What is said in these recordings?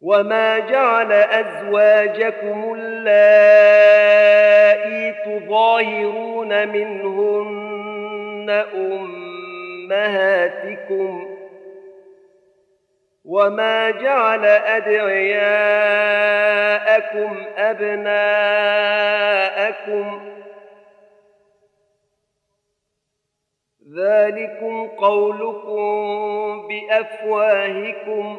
وما جعل ازواجكم اللائي تظاهرون منهن امهاتكم وما جعل ادعياءكم ابناءكم ذلكم قولكم بافواهكم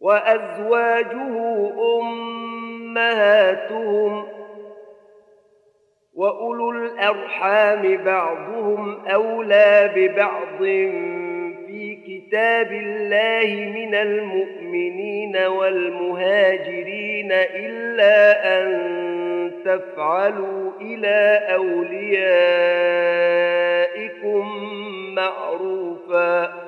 وأزواجه أمهاتهم وأولو الأرحام بعضهم أولى ببعض في كتاب الله من المؤمنين والمهاجرين إلا أن تفعلوا إلى أوليائكم معروفا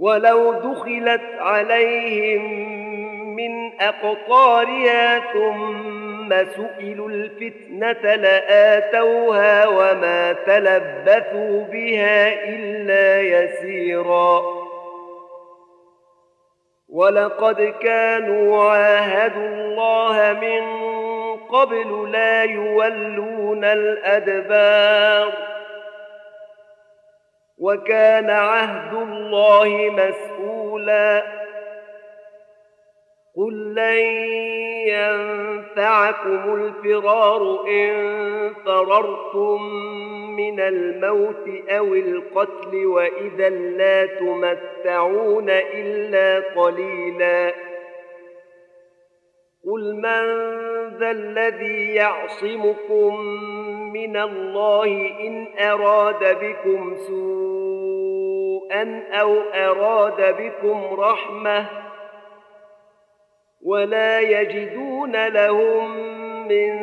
ولو دخلت عليهم من أقطارها ثم سئلوا الفتنة لآتوها وما تلبثوا بها إلا يسيرا. ولقد كانوا عاهدوا الله من قبل لا يولون الأدبار. وكان عهد الله مسؤولا. قل لن ينفعكم الفرار إن فررتم من الموت أو القتل وإذا لا تمتعون إلا قليلاً. قل من ذا الذي يعصمكم من الله إن أراد بكم سوءا أو أراد بكم رحمة ولا يجدون لهم من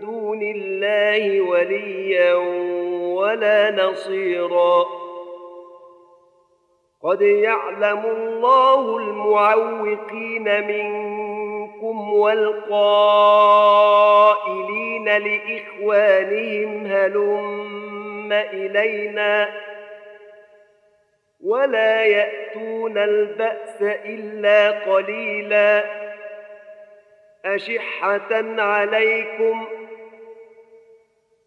دون الله وليا ولا نصيرا. قد يعلم الله المعوقين منكم منكم والقائلين لإخوانهم هلم إلينا ولا يأتون البأس إلا قليلا أشحة عليكم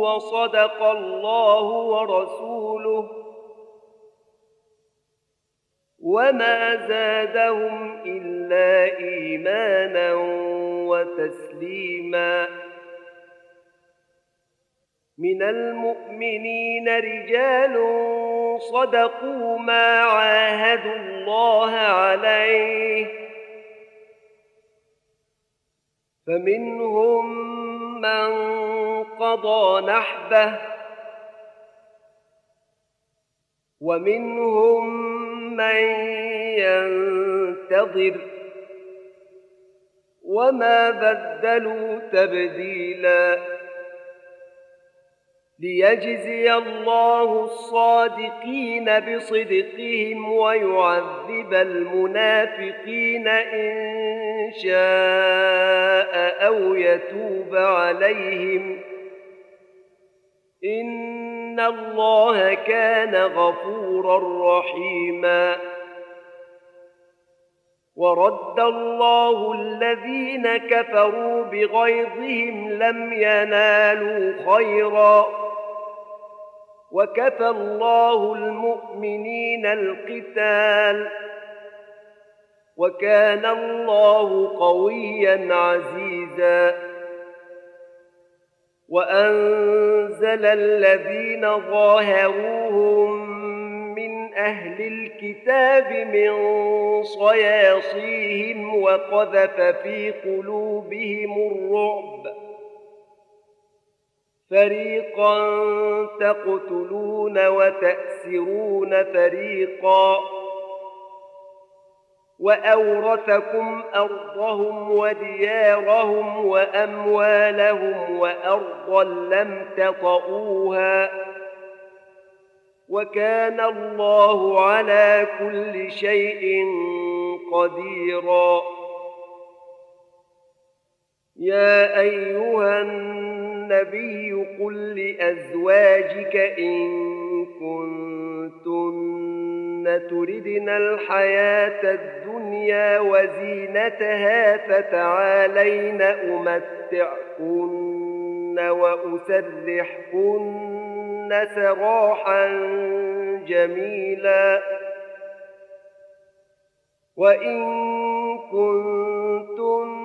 وصدق الله ورسوله. وما زادهم إلا إيمانا وتسليما. من المؤمنين رجال صدقوا ما عاهدوا الله عليه. فمنهم من قضى نحبه ومنهم من ينتظر وما بدلوا تبديلا ليجزي الله الصادقين بصدقهم ويعذب المنافقين إن شاء أو يتوب عليهم إن إن الله كان غفورا رحيما ورد الله الذين كفروا بغيظهم لم ينالوا خيرا وكفى الله المؤمنين القتال وكان الله قويا عزيزا. وأنزل الذين ظاهروهم من أهل الكتاب من صياصيهم وقذف في قلوبهم الرعب. فريقا تقتلون وتأسرون فريقا وأورثكم أرضهم وديارهم وأموالهم وأرضا لم تطئوها وكان الله على كل شيء قديرا. يا أيها النبي قل لأزواجك إن كنتن تردن الحياة الدنيا وزينتها فتعالين أمتعكن وأسرحكن سراحا جميلا. وإن كنتن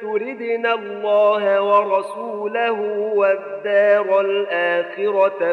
تردن الله ورسوله والدار الآخرة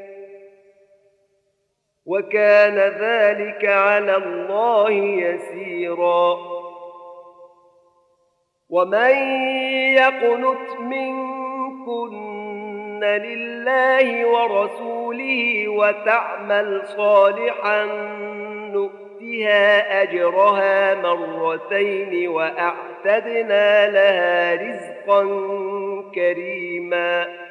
وكان ذلك على الله يسيرا. ومن يقنت منكن لله ورسوله وتعمل صالحا نؤتها أجرها مرتين وأعتدنا لها رزقا كريما.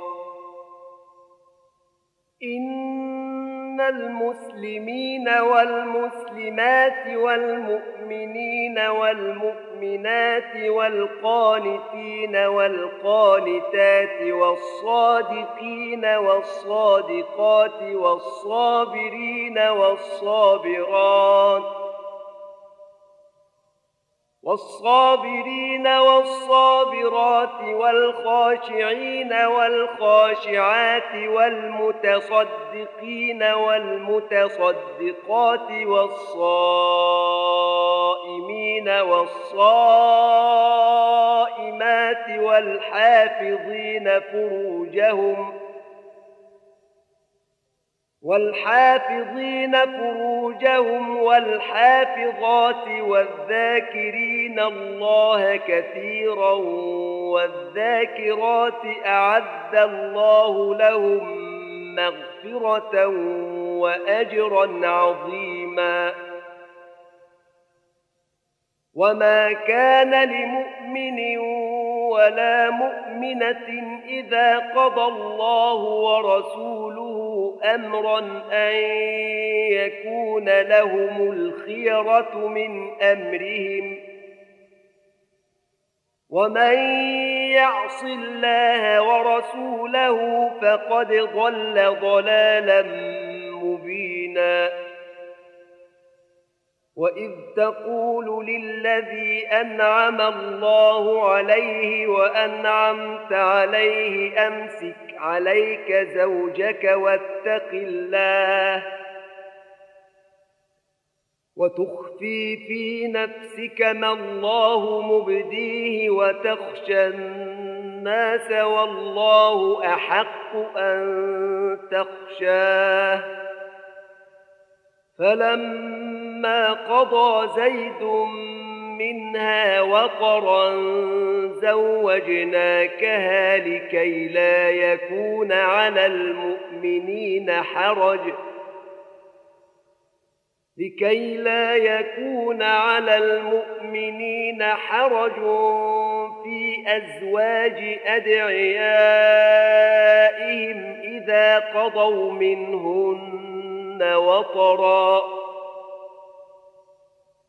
إن المسلمين والمسلمات والمؤمنين والمؤمنات والقانتين والقانتات والصادقين والصادقات والصابرين والصابرات والصابرين والصابرات والخاشعين والخاشعات والمتصدقين والمتصدقات والصائمين والصائمات والحافظين فروجهم والحافظين فروجهم والحافظات والذاكرين الله كثيرا والذاكرات أعد الله لهم مغفرة وأجرا عظيما. وما كان لمؤمن ولا مؤمنة إذا قضى الله ورسوله أمرا أن يكون لهم الخيرة من أمرهم. ومن يعص الله ورسوله فقد ضل ضلالا مبينا. وإذ تقول للذي أنعم الله عليه وأنعمت عليه أمسك عليك زوجك واتق الله. وتخفي في نفسك ما الله مبديه وتخشى الناس والله أحق أن تخشاه. فلما قضى زيد منها وقرا زوجناكها لكي لا يكون على المؤمنين حرج. لكي لا يكون على المؤمنين حرج في أزواج أدعيائهم إذا قضوا منهن وطرًا.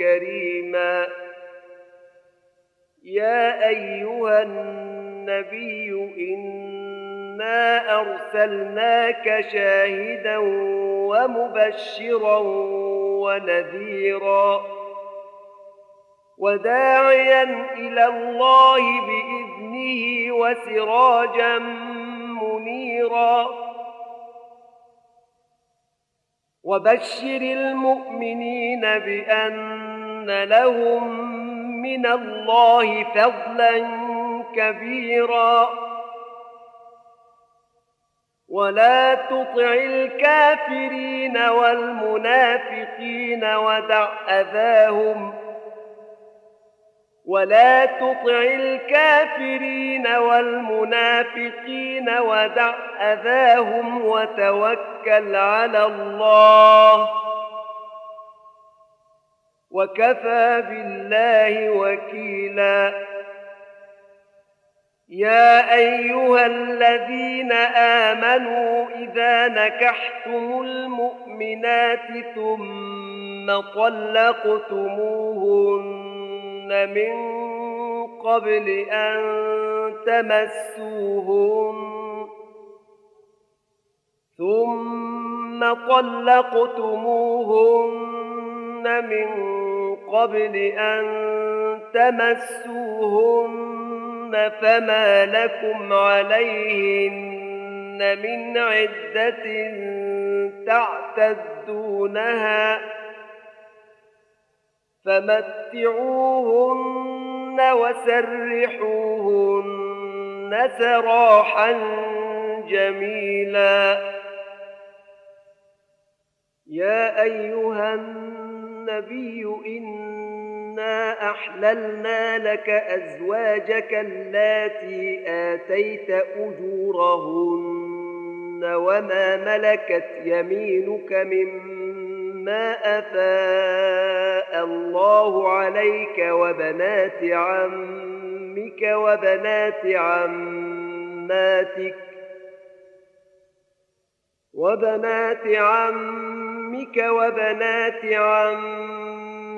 كريما. يا أيها النبي إنا أرسلناك شاهدا ومبشرا ونذيرا. وداعيا إلى الله بإذنه وسراجا منيرا. وبشر المؤمنين بأن لهم من الله فضلا كبيرا. ولا تطع الكافرين والمنافقين ودع اذاهم. ولا تطع الكافرين والمنافقين ودع اذاهم وتوكل على الله. وكفى بالله وكيلا. يا أيها الذين آمنوا إذا نكحتم المؤمنات ثم طلقتموهن من قبل أن تمسوهن ثم طلقتموهن من قبل أن تمسوهن فما لكم عليهن من عدة تعتدونها فمتعوهن وسرحوهن سراحا جميلا يا ايها النبي انا احللنا لك ازواجك اللاتي اتيت اجورهن وما ملكت يمينك مما افاء الله عليك وبنات عمك وبنات عماتك وبنات عمك وبنات عماتك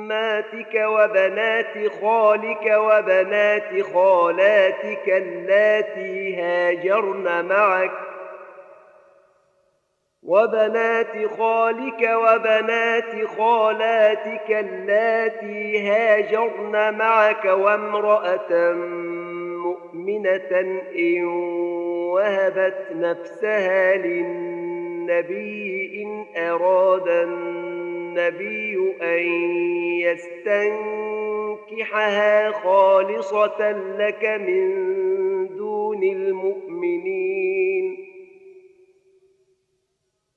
وبنات خالك وبنات خالاتك اللاتي هاجرن معك وبنات خالك وبنات خالاتك اللاتي هاجرن معك وامرأة مؤمنة إن وهبت نفسها للناس النبي إن أراد النبي أن يستنكحها خالصة لك من دون المؤمنين.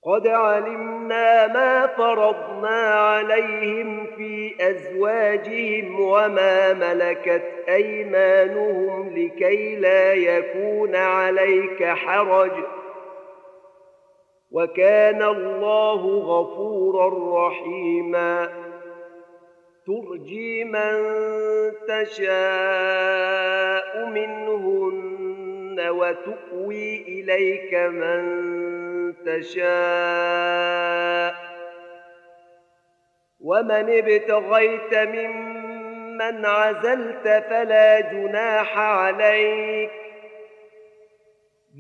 قد علمنا ما فرضنا عليهم في أزواجهم وما ملكت أيمانهم لكي لا يكون عليك حرج ۖ. وكان الله غفورا رحيما. ترجي من تشاء منهن وتؤوي إليك من تشاء. ومن ابتغيت ممن عزلت فلا جناح عليك.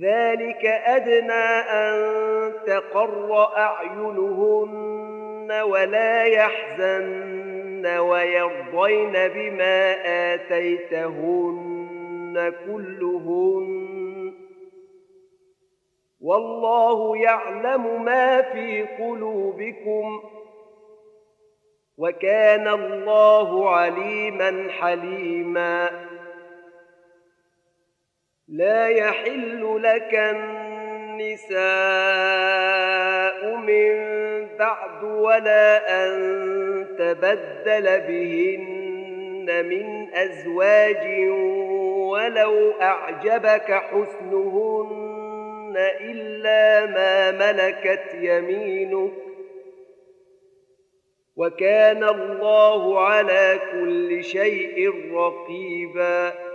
ذلك أدنى أن تقر أعينهن ولا يحزن ويرضين بما آتيتهن كلهن. والله يعلم ما في قلوبكم وكان الله عليما حليما. لا يحل لك النساء من بعد ولا أن تبدل بهن من أزواج ولو أعجبك حسنهن إلا ما ملكت يمينك وكان الله على كل شيء رقيباً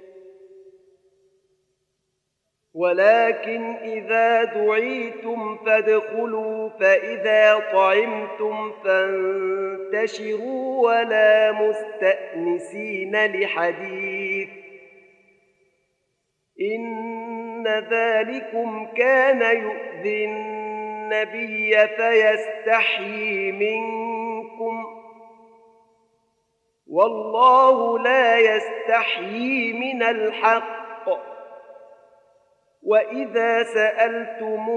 ولكن إذا دعيتم فادخلوا فإذا طعمتم فانتشروا ولا مستأنسين لحديث. إن ذلكم كان يؤذي النبي فيستحيي منكم. والله لا يستحيي من الحق. واذا سالتموهن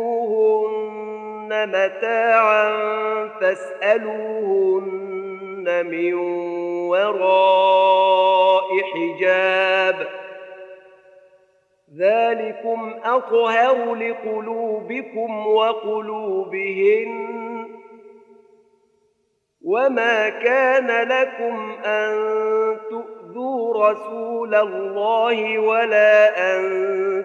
متاعا فاسالوهن من وراء حجاب ذلكم اطهر لقلوبكم وقلوبهن وما كان لكم أن تؤذوا رسول الله ولا أن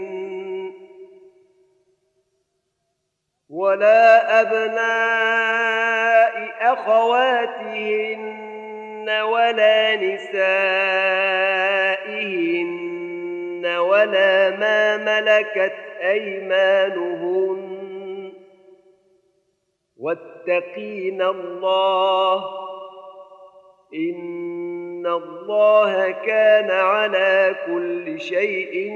ولا أبناء أخواتهن ولا نسائهن ولا ما ملكت أيمانهن. واتقين الله. إن الله كان على كل شيء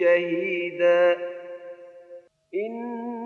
شهيدا. إن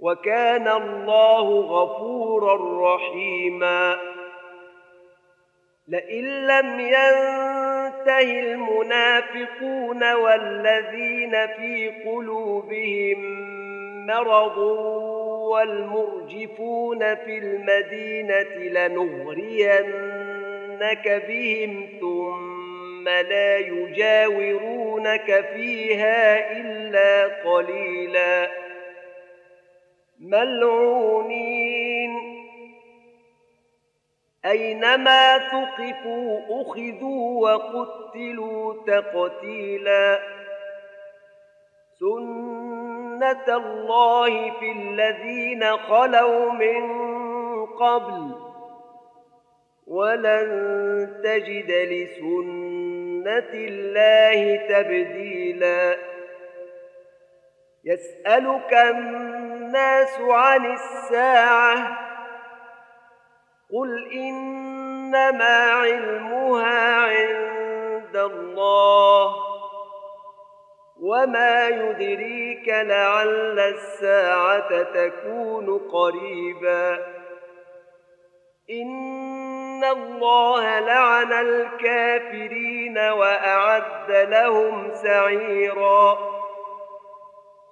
وكان الله غفورا رحيما. لئن لم ينته المنافقون والذين في قلوبهم مرض والمرجفون في المدينة لنغرينك بهم ثم لا يجاورونك فيها إلا قليلا. ملعونين. أينما ثقفوا أخذوا وقتلوا تقتيلا. سنة الله في الذين خلوا من قبل. ولن تجد لسنة الله تبديلا. يسألك الناس عن الساعة قل إنما علمها عند الله وما يدريك لعل الساعة تكون قريبا إن الله لعن الكافرين وأعد لهم سعيرا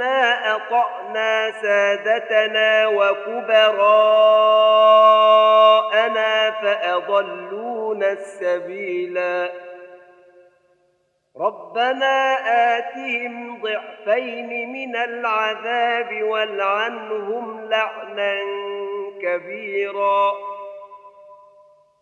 إنا أطعنا سادتنا وكبراءنا فأضلونا السبيلا. ربنا آتهم ضعفين من العذاب والعنهم لعنا كبيرا.